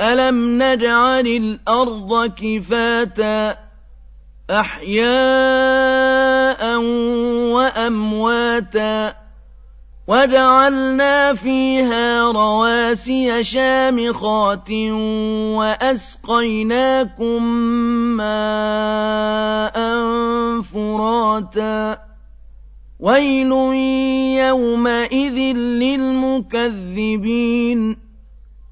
أَلَمْ نَجْعَلِ الْأَرْضَ كِفَاتًا أَحْيَاءً وَأَمْوَاتًا وَجَعَلْنَا فِيهَا رَوَاسِيَ شَامِخَاتٍ وَأَسْقَيْنَاكُم مَّاءً فُرَاتًا وَيْلٌ يَوْمَئِذٍ لِّلْمُكَذِّبِينَ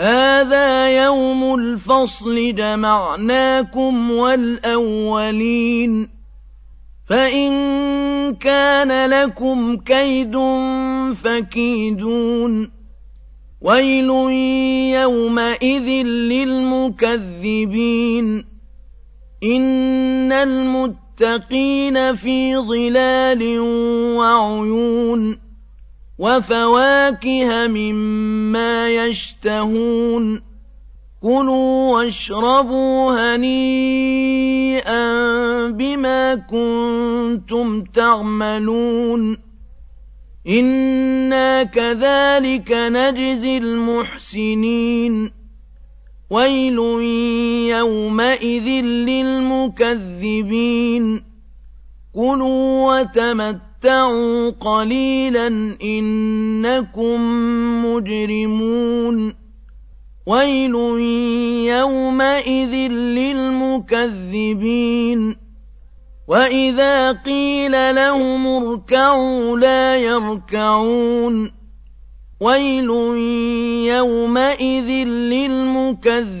هذا يوم الفصل جمعناكم والأولين. فإن كان لكم كيد فكيدون. ويل يومئذ للمكذبين. إن المتقين في ظلال وعيون. وفواكه مما يشتهون. كلوا واشربوا هنيئا بما كنتم تعملون. إنا كذلك نجزي المحسنين. ويل يومئذ للمكذبين. كلوا وتمتعوا تَمَتَّعُوا قَلِيلًا إِنَّكُم مُّجْرِمُونَ وَيْلٌ يَوْمَئِذٍ لِّلْمُكَذِّبِينَ وَإِذَا قِيلَ لَهُمُ ارْكَعُوا لَا يَرْكَعُونَ وَيْلٌ يَوْمَئِذٍ لِّلْمُكَذِّبِينَ